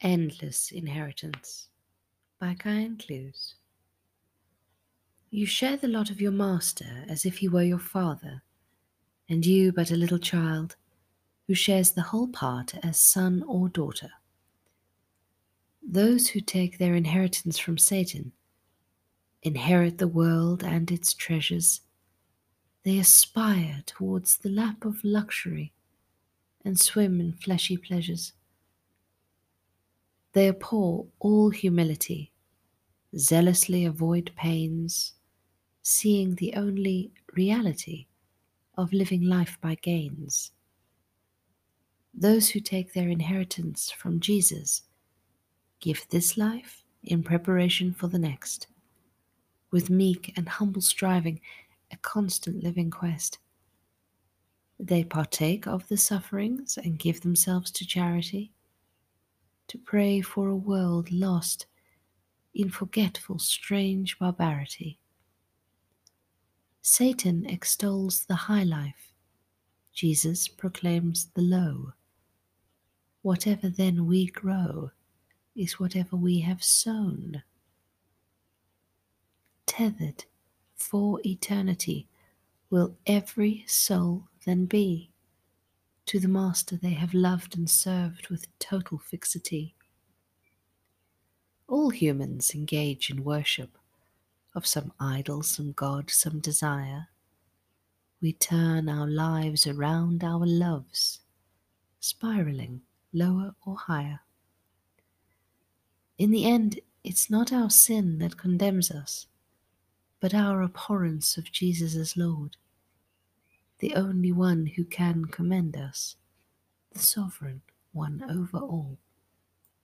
Endless Inheritance by Kyan Clues. You share the lot of your master as if he were your father, and you but a little child who shares the whole part as son or daughter. Those who take their inheritance from Satan inherit the world and its treasures. They aspire towards the lap of luxury and swim in fleshy pleasures. They abhor all humility, zealously avoid pains, seeing the only reality of living life by gains. Those who take their inheritance from Jesus give this life in preparation for the next, with meek and humble striving, a constant living quest. They partake of the sufferings and give themselves to charity to pray for a world lost in forgetful, strange barbarity. Satan extols the high life, Jesus proclaims the low. Whatever then we grow is whatever we have sown. Tethered for eternity will every soul then be to the Master they have loved and served with total fixity. All humans engage in worship of some idol, some god, some desire. We turn our lives around our loves, spiraling lower or higher. In the end, it's not our sin that condemns us, but our abhorrence of Jesus as Lord the only one who can commend us, the sovereign one over all.